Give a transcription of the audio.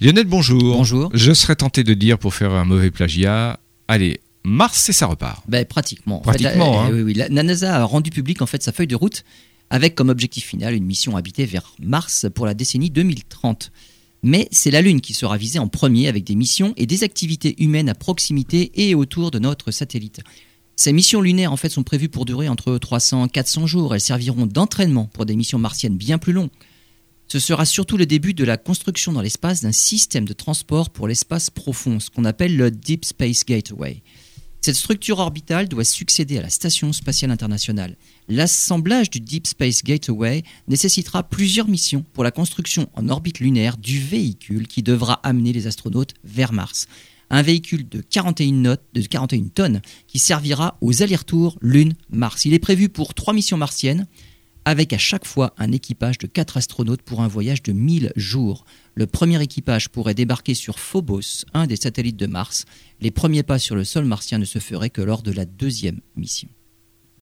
Lionel, bonjour. Bonjour. Je serais tenté de dire, pour faire un mauvais plagiat, allez, Mars et ça repart. Ben, pratiquement. Pratiquement, En fait, hein. oui, oui, la, la NASA a rendu public en fait sa feuille de route avec comme objectif final une mission habitée vers Mars pour la décennie 2030. Mais c'est la Lune qui sera visée en premier avec des missions et des activités humaines à proximité et autour de notre satellite. Ces missions lunaires en fait sont prévues pour durer entre 300 et 400 jours. Elles serviront d'entraînement pour des missions martiennes bien plus longues. Ce sera surtout le début de la construction dans l'espace d'un système de transport pour l'espace profond, ce qu'on appelle le Deep Space Gateway. Cette structure orbitale doit succéder à la Station spatiale internationale. L'assemblage du Deep Space Gateway nécessitera plusieurs missions pour la construction en orbite lunaire du véhicule qui devra amener les astronautes vers Mars. Un véhicule de 41, notes, de 41 tonnes qui servira aux allers-retours Lune-Mars. Il est prévu pour trois missions martiennes avec à chaque fois un équipage de 4 astronautes pour un voyage de 1000 jours. Le premier équipage pourrait débarquer sur Phobos, un des satellites de Mars. Les premiers pas sur le sol martien ne se feraient que lors de la deuxième mission.